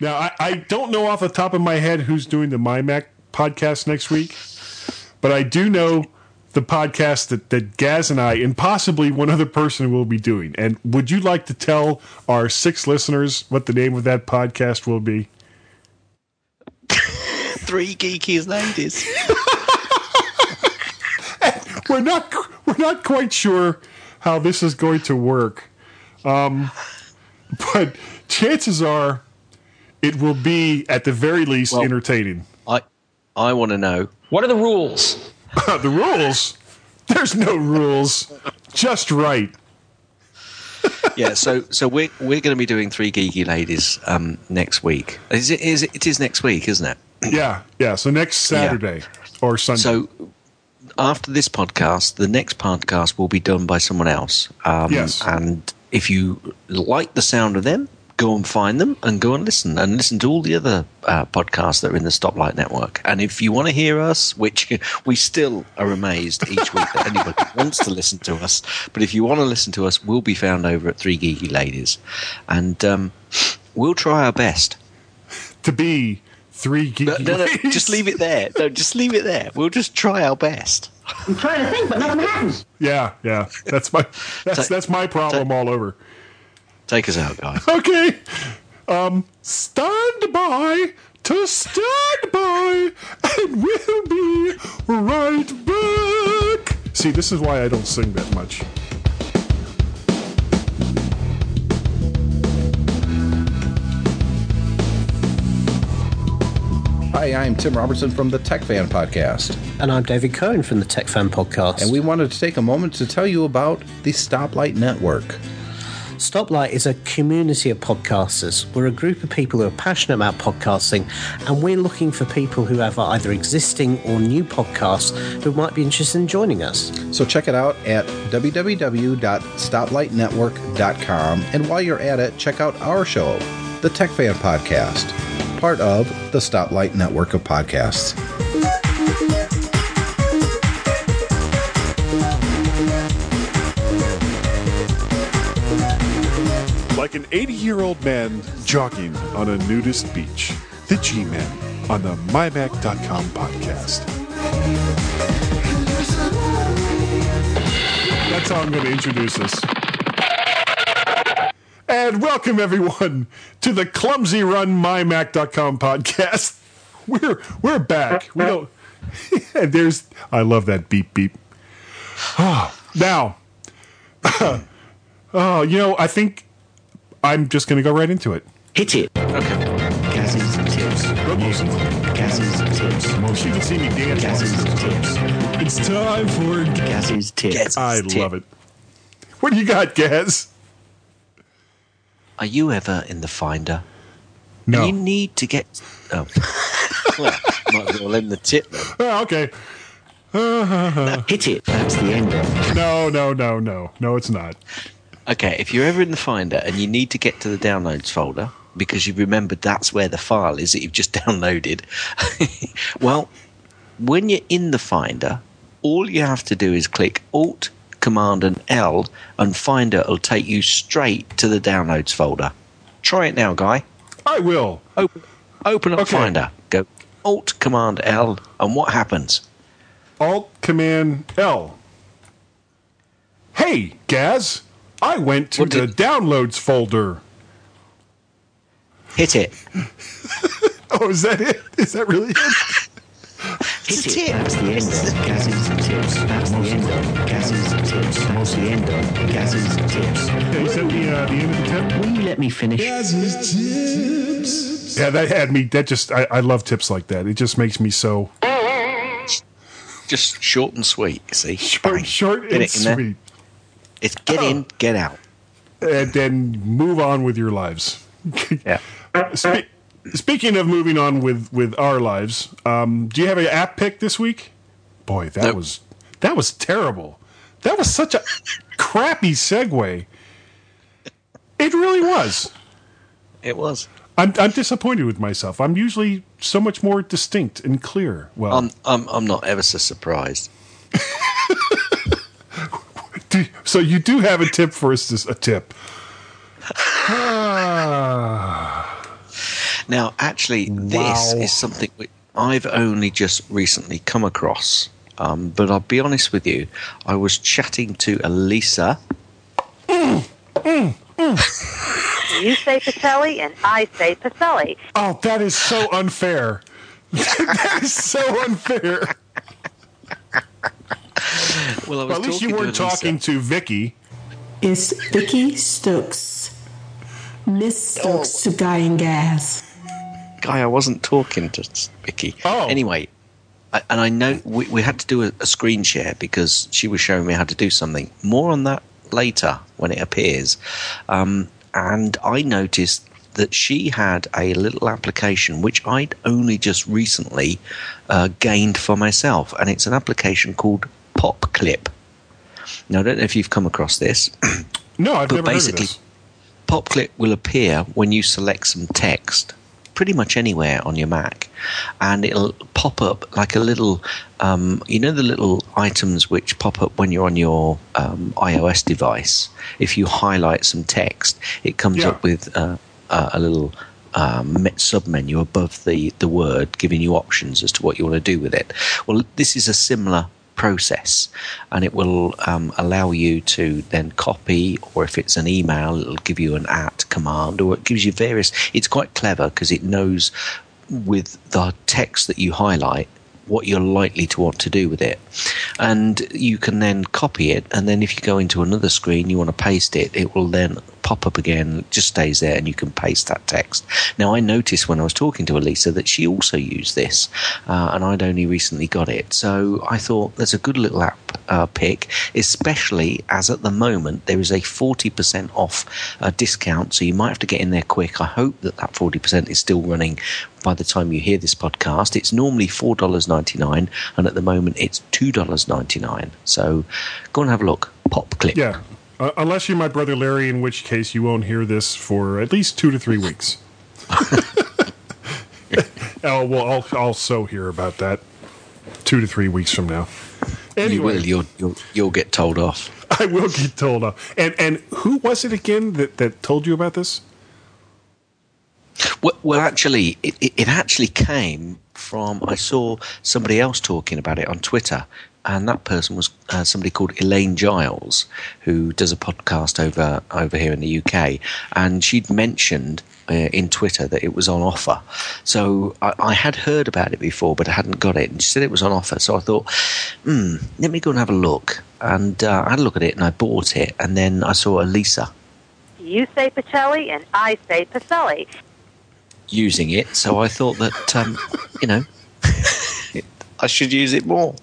Now I, I don't know off the top of my head who's doing the MyMac podcast next week, but I do know the podcast that, that Gaz and I and possibly one other person will be doing. And would you like to tell our six listeners what the name of that podcast will be?
Three geeky ladies.
we're not we're not quite sure how this is going to work, um, but chances are it will be at the very least
Well-
entertaining.
I I want to know.
What are the rules?
the rules? There's no rules. Just right.
yeah, so so we're we're going to be doing three geeky ladies um, next week. Is it? Is it? It is next week, isn't it?
Yeah, yeah. So next Saturday or Sunday.
So after this podcast, the next podcast will be done by someone else. Um,
Yes.
And if you like the sound of them, go and find them and go and listen and listen to all the other uh, podcasts that are in the Stoplight Network. And if you want to hear us, which we still are amazed each week that anybody wants to listen to us, but if you want to listen to us, we'll be found over at Three Geeky Ladies, and um, we'll try our best.
to be three geeky
No, no, no, just leave it there. No, just leave it there. We'll just try our best.
I'm trying to think, but nothing happens.
Yeah, yeah. That's my that's
So-
that's my problem all over.
Take us out, guys.
Okay. Um, stand by to stand by, and we'll be right back. See, this is why I don't sing that much.
Hi, I'm Tim Robertson from the Tech Fan Podcast.
And I'm David Cohen from the Tech Fan Podcast.
And we wanted to take a moment to tell you about the Stoplight Network.
Stoplight is a community of podcasters. We're a group of people who are passionate about podcasting, and we're looking for people who have either existing or new podcasts who might be interested in joining us.
So check it out at www.stoplightnetwork.com. And while you're at it, check out our show, the Tech Fan Podcast, part of the Stoplight Network of podcasts.
Like an 80 year old man jogging on a nudist beach. The G Men on the MyMac.com podcast. That's how I'm going to introduce us. And welcome everyone to the Clumsy Run MyMac.com podcast. We're we're back. We don't and there's, I love that beep beep. Ah, now, oh, you know, I think I'm just going to go right into it.
Hit it.
Okay.
Gaz's tips. Gaz's tips.
Most you can see me dance.
Gaz's tips.
It's time for.
Gaz's tips.
I love it. What do you got, Gaz?
Are you ever in the Finder?
No.
You need to get. Oh. well, might as well end the tip then.
Oh, okay.
Hit it. That's the end of
No, no, no, no. No, it's not.
Okay, if you're ever in the Finder and you need to get to the downloads folder because you've remembered that's where the file is that you've just downloaded, well, when you're in the Finder, all you have to do is click Alt, Command, and L, and Finder will take you straight to the downloads folder. Try it now, guy.
I will.
Open, open up
Okay.
Finder. Go Alt, Command, L, and what happens?
Alt Command L. Hey, Gaz. I went to
What
the
did-
downloads folder.
Hit it.
Oh, is that it? Is that really it?
Hit
It's
it.
a
That's the end of Gaz's tips. That's the end of Gaz's tips. That's the end of Gaz's tips.
Yeah, you said the, uh, the end of the tip?
Will you let me finish?
Yeah, that had me. That just, I, I love tips like that. It just makes me so
Just short and sweet, you see?
short,
Bang.
short and
it in there.
sweet.
It's get in, get out.
And then move on with your lives.
Yeah.
Spe- speaking of moving on with, with our lives, um, do you have an app pick this week? Boy, that
Nope.
was that was terrible. That was such a crappy segue. It really was.
It was.
I'm, I'm disappointed with myself. I'm usually so much more distinct and clear. Well,
I'm, I'm, I'm not ever so surprised.
do, so you do have a tip for us? A tip.
Now, actually, this
Wow.
is something which I've only just recently come across. Um, but I'll be honest with you, I was chatting to Elisa.
You say Pacelli and I say Pacelli.
oh, that is so unfair. that is so unfair.
Well, I was
Well, at least you weren't
Elisa.
talking to Vicky.
It's Vicky Stokes. Miss Stokes to Guy and Gaz.
Guy, I wasn't talking to Vicky.
Oh.
Anyway, I, and I know we, we had to do a, a screen share because she was showing me how to do something. More on that later when it appears. Um, and I noticed that she had a little application which I'd only just recently uh, gained for myself, and it's an application called PopClip. Now, I don't know if you've come across this.
No, I've
But
never heard of
basically, PopClip will appear when you select some text pretty much anywhere on your Mac, and it'll pop up like a little, um, you know, the little items which pop up when you're on your um, iOS device. If you highlight some text, it comes
Yeah.
up with uh, uh, a little. Um, sub menu above the, the word, giving you options as to what you want to do with it. Well, this is a similar process and it will um, allow you to then copy or if it's an email it'll give you an at command or it gives you various it's quite clever because it knows with the text that you highlight what you're likely to want to do with it. And you can then copy it and then if you go into another screen you want to paste it it will then pop up again just stays there and you can paste that text. Now i noticed when i was talking to elisa that she also used this uh, and i'd only recently got it. So i thought there's a good little app uh, pick especially as at the moment there is a 40% off uh, discount. So you might have to get in there quick. I hope that that 40% is still running by the time you hear this podcast. It's normally $4.99 and at the moment it's $2.99 so go and have a look. PopClip
Yeah, uh, unless you're my brother Larry, in which case you won't hear this for at least two to three weeks. oh well, I'll also hear about that two to three weeks from now.
you
Anyway,
will you'll, you'll you'll get told off
I will get told off. And and who was it again that that told you about this?
Well, well actually, it, it, it actually came from I saw somebody else talking about it on Twitter, and that person was uh, somebody called Elaine Giles, who does a podcast over over here in the UK, and she'd mentioned uh, in Twitter that it was on offer. So I, I had heard about it before, but I hadn't got it. And she said it was on offer. So I thought, hmm, let me go and have a look. And uh, I had a look at it and I bought it. And then I saw Elisa
You say Pacelli and I say Pacelli.
using it. So I thought that, um, you know, I should use it more.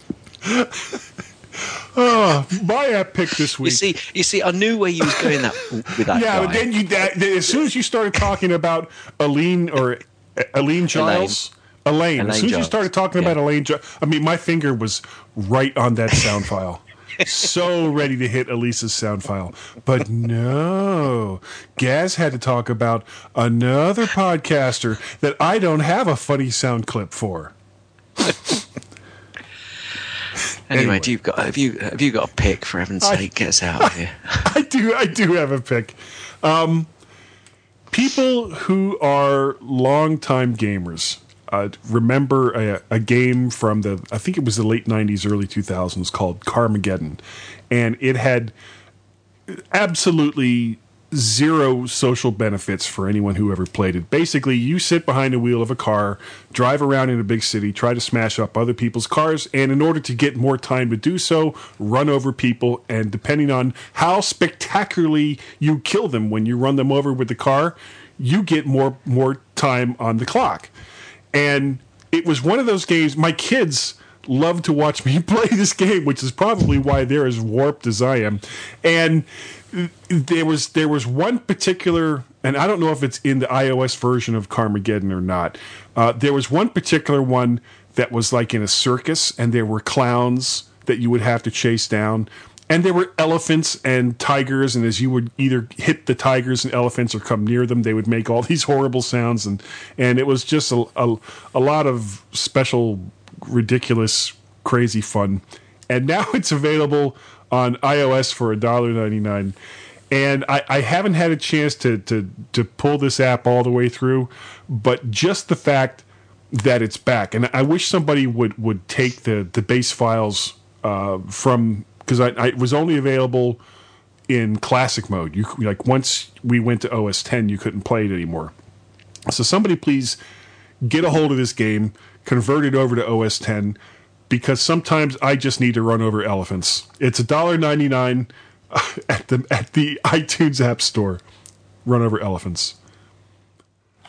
Oh, my app pick this week.
You see, you see, I knew where you was going that with that.
yeah,
guy.
but then you that, as soon as you started talking about Aline or uh, Aline Giles, Elaine, as
Elaine
soon as you started talking about Elaine, Gi- I mean, my finger was right on that sound file. so ready to hit Elisa's sound file. But no, Gaz had to talk about another podcaster that I don't have a funny sound clip for.
Anyway,
Anyway.
do you got have you have you got a pick for heaven's
I-
sake? Get us out of here.
I do. I do have a pick. Um, people who are longtime gamers uh, remember a, a game from the I think it was the late '90s, early 2000s called Carmageddon, and it had absolutely zero social benefits for anyone who ever played it. Basically, you sit behind the wheel of a car, drive around in a big city, try to smash up other people's cars, and in order to get more time to do so, run over people. And depending on how spectacularly you kill them when you run them over with the car, you get more more time on the clock. And it was one of those games. My kids love to watch me play this game, which is probably why they're as warped as I am. And there was there was one particular, and I don't know if it's in the iOS version of Carmageddon or not. Uh, there was one particular one that was like in a circus, and there were clowns that you would have to chase down. And there were elephants and tigers, and as you would either hit the tigers and elephants or come near them, they would make all these horrible sounds, and and it was just a a, a lot of special, ridiculous, crazy fun. And now it's available on iOS for $1.99. And I, I haven't had a chance to, to to pull this app all the way through, but just the fact that it's back, and I wish somebody would would take the the base files uh, from because I, I was only available in classic mode. You like once we went to OS 10, you couldn't play it anymore. So somebody please get a hold of this game, convert it over to OS 10, because sometimes I just need to run over elephants. It's $1.99 at the at the iTunes App Store. Run over elephants.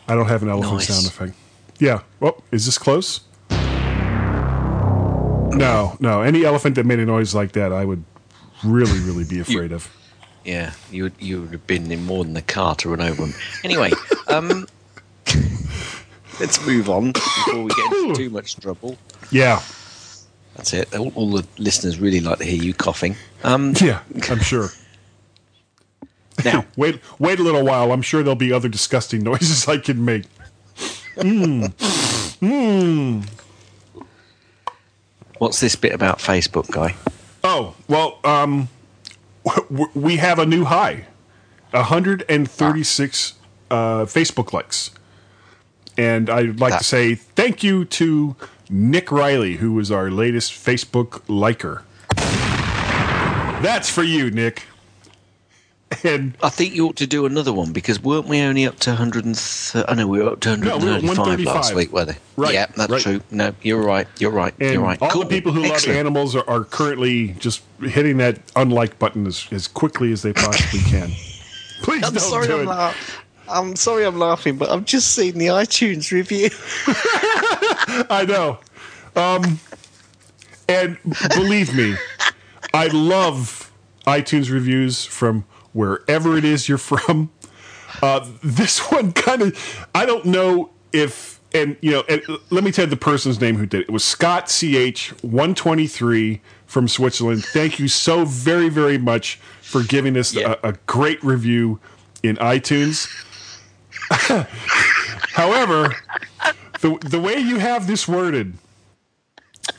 I don't have an elephant
Nice.
sound effect. Yeah. Oh, is this close? No, no. Any elephant that made a noise like that, I would really, really be afraid of.
Yeah, you would you would have been in more than the car to run over them. Anyway, um, let's move on before we get into too much trouble.
Yeah.
That's it. All, all the listeners really like to hear you coughing. Um,
Yeah, I'm sure.
Now,
wait, wait a little while. I'm sure there'll be other disgusting noises I can make. Mmm. Mmm.
what's this bit about Facebook, guy?
Oh well, um, we have a new high, 136 uh, Facebook likes, and I'd like to say thank you to Nick Riley, who was our latest Facebook liker. That's for you, Nick. And
I think you ought to do another one because weren't we only up to 130? I know we were up to
No, we
135 last week, were they?
Right,
Yeah, that's
right.
true. No, you're right. You're right.
And
you're right.
all
cool.
the people who
Excellent.
love animals are, are currently just hitting that unlike button as, as quickly as they possibly can. Please
I'm
don't
sorry,
do
I'm,
it.
la- I'm sorry, I'm laughing, but I've just seen the iTunes review.
I know. Um, and believe me, I love iTunes reviews from wherever it is you're from. Uh, this one kind of, I don't know if, and you know, and let me tell you the person's name who did it. It was Scott CH 123 from Switzerland. Thank you so very, very much for giving us a, a great review in iTunes. However, the the way you have this worded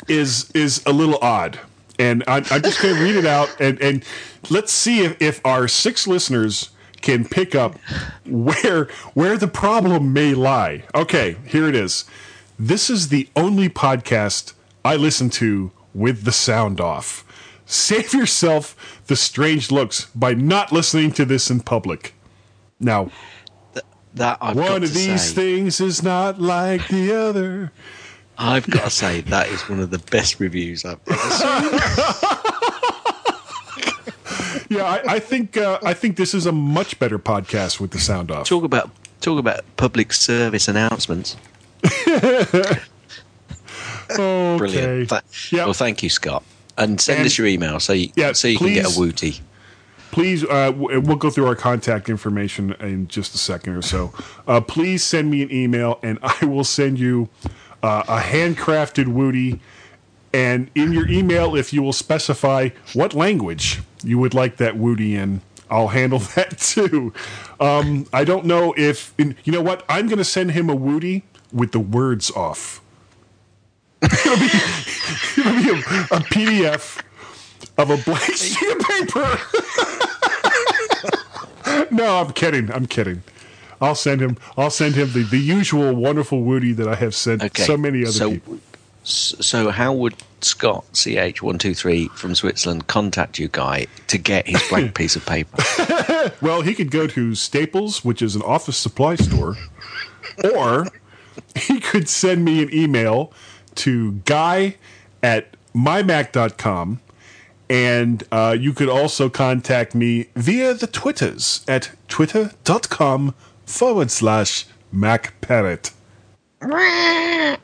is is a little odd, and I, I'm just going to read it out, and and let's see if, if our six listeners can pick up where where the problem may lie. Okay, here it is. This is the only podcast I listen to with the sound off. Save yourself the strange looks by not listening to this in public. Now,
that I've
One of these
say,
things is not like the other.
I've got to say that is one of the best reviews I've ever seen.
Yeah, I, I think uh, I think this is a much better podcast with the sound off.
talk about talk about public service announcements.
Okay.
Brilliant. Th- Well, thank you, Scott, and send
And-
us your email so you,
Yeah,
so you can get a
please.
Woody.
Please, uh, we'll go through our contact information in just a second or so. Uh, please send me an email, and I will send you uh, a handcrafted Woody. And in your email, if you will specify what language you would like that Woody in, I'll handle that too. Um, I don't know if you know what. I'm going to send him a Woody with the words off. it'll be, it'll be a, a PDF of a blank sheet of paper. no, I'm kidding. I'm kidding. I'll send him. I'll send him the, the usual wonderful Woody that I have sent
Okay.
so many other
so,
people.
So, how would Scott CH one two three from Switzerland contact you, guy, to get his blank piece of paper?
Well, he could go to Staples, which is an office supply store, or he could send me an email to guy at mymac.com. And uh, you could also contact me via the Twitters at twitter.com forward slash MacParrot.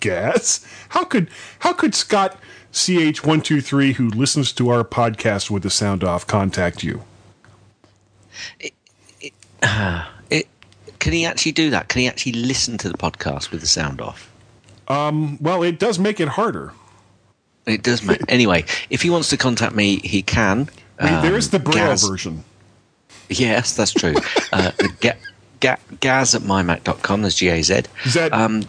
Guess How could how could Scott CH123, who listens to our podcast with the sound off, contact you?
It, can he actually do that? Can he actually listen to the podcast with the sound off?
Um, well, it does make it harder.
It does matter. anyway, if he wants to contact me, he can.
I mean, there is the
Um,
Braille
Gaz-
version.
Yes, that's true. uh, ga, ga, gaz at mymac.com, there's G A Z. Um,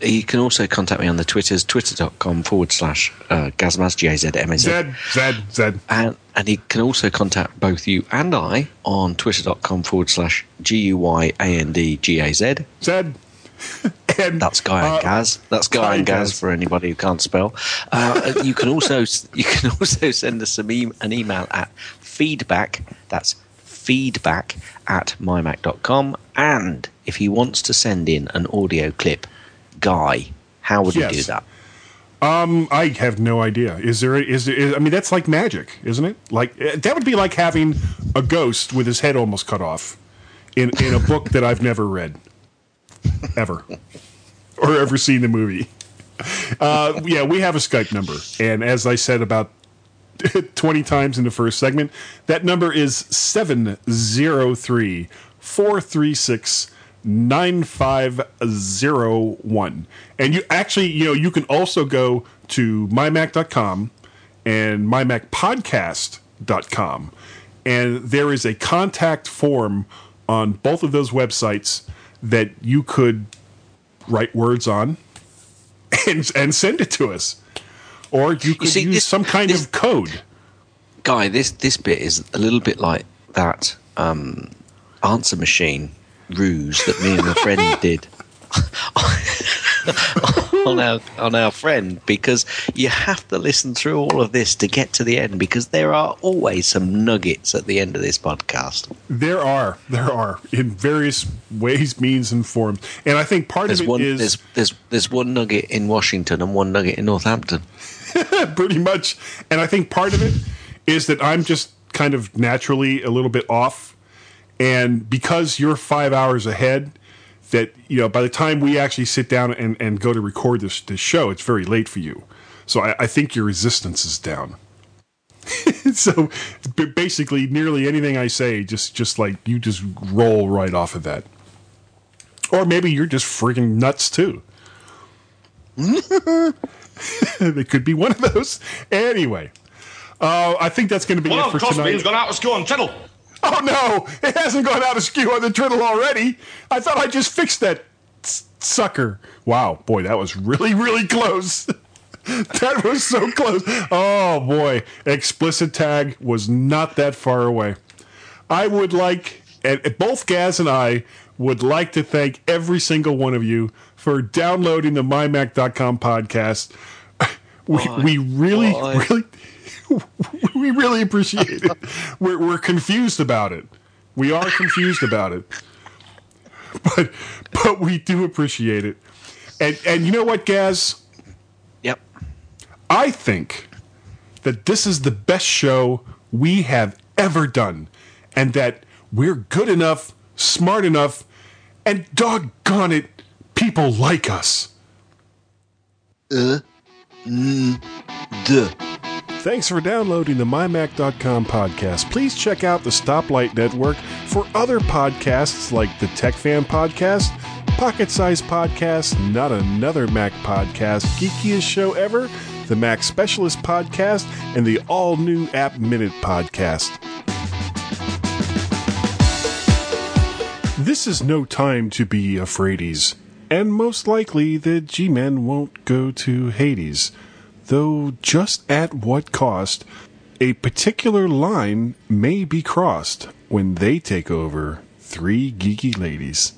you can also contact me on the Twitters, twitter.com forward slash uh, Gazmaz, G A Z M A Z.
Zed, Zed, Zed.
And, and he can also contact both you and I on twitter.com forward slash G U Y A N D G A Z.
Zed. and
That's Guy
uh,
and Gaz. That's Guy,
Guy
and Gaz,
Gaz.
for anybody who can't spell. Uh, you can also you can also send us some an email at feedback. That's feedback at mymac.com. And if he wants to send in an audio clip, Guy, how would
Yes.
he do that?
Um, I have no idea. Is there? Is there? Is, I mean, that's like magic, isn't it? Like eh, that would be like having a ghost with his head almost cut off in in a book that I've never read, ever, or ever seen the movie. Uh, yeah, we have a Skype number, and as I said about 20 times in the first segment. That number is 703 436 9501. And you actually, you know, you can also go to mymac.com and mymacpodcast.com. And there is a contact form on both of those websites that you could write words on and, and send it to us. Or you could
see,
use
this-
some kind
this-
of code.
Guy, this this bit is a little bit like that um, answer machine ruse that me and my friend did on our on our friend because you have to listen through all of this to get to the end because there are always some nuggets at the end of this podcast.
There are, there are in various ways, means, and forms, and I think part
There's
of it
one
is
there's there's there's one nugget in Washington and one nugget in Northampton.
pretty much, and I think part of it is that I'm just kind of naturally a little bit off, and because you're five hours ahead, that you know by the time we actually sit down and, and go to record this this show, it's very late for you. So I, I think your resistance is down. so basically, nearly anything I say, just just like you just roll right off of that, or maybe you're just freaking nuts too. it could be one of those. Anyway, uh, I think that's going to be
Well,
it for tonight.
gone out of school on Tittle.
Oh no, it hasn't gone out of skew on the triddle already. I thought I just fixed that sucker. Wow, boy, that was really, really close. that was so close. Oh boy, explicit tag was not that far away. I would like, and both Gaz and I would like to thank every single one of you for downloading the mymac.com podcast. We, we really,
Why?
really, we really appreciate it. We're, we're confused about it. We are confused about it. but but we do appreciate it. And and you know what, Gaz?
Yep.
I think that this is the best show we have ever done, and that we're good enough, smart enough, and doggone it, people like us.
Uh, mm, duh.
Thanks for downloading the MyMac.com podcast. Please check out the Stoplight Network for other podcasts like the Tech Fan Podcast, Pocket Size Podcast, Not Another Mac Podcast, Geekiest Show Ever, the Mac Specialist Podcast, and the all new App Minute Podcast. This is no time to be afraidies, and most likely the G Men won't go to Hades, though just at what cost a particular line may be crossed when they take over three geeky ladies.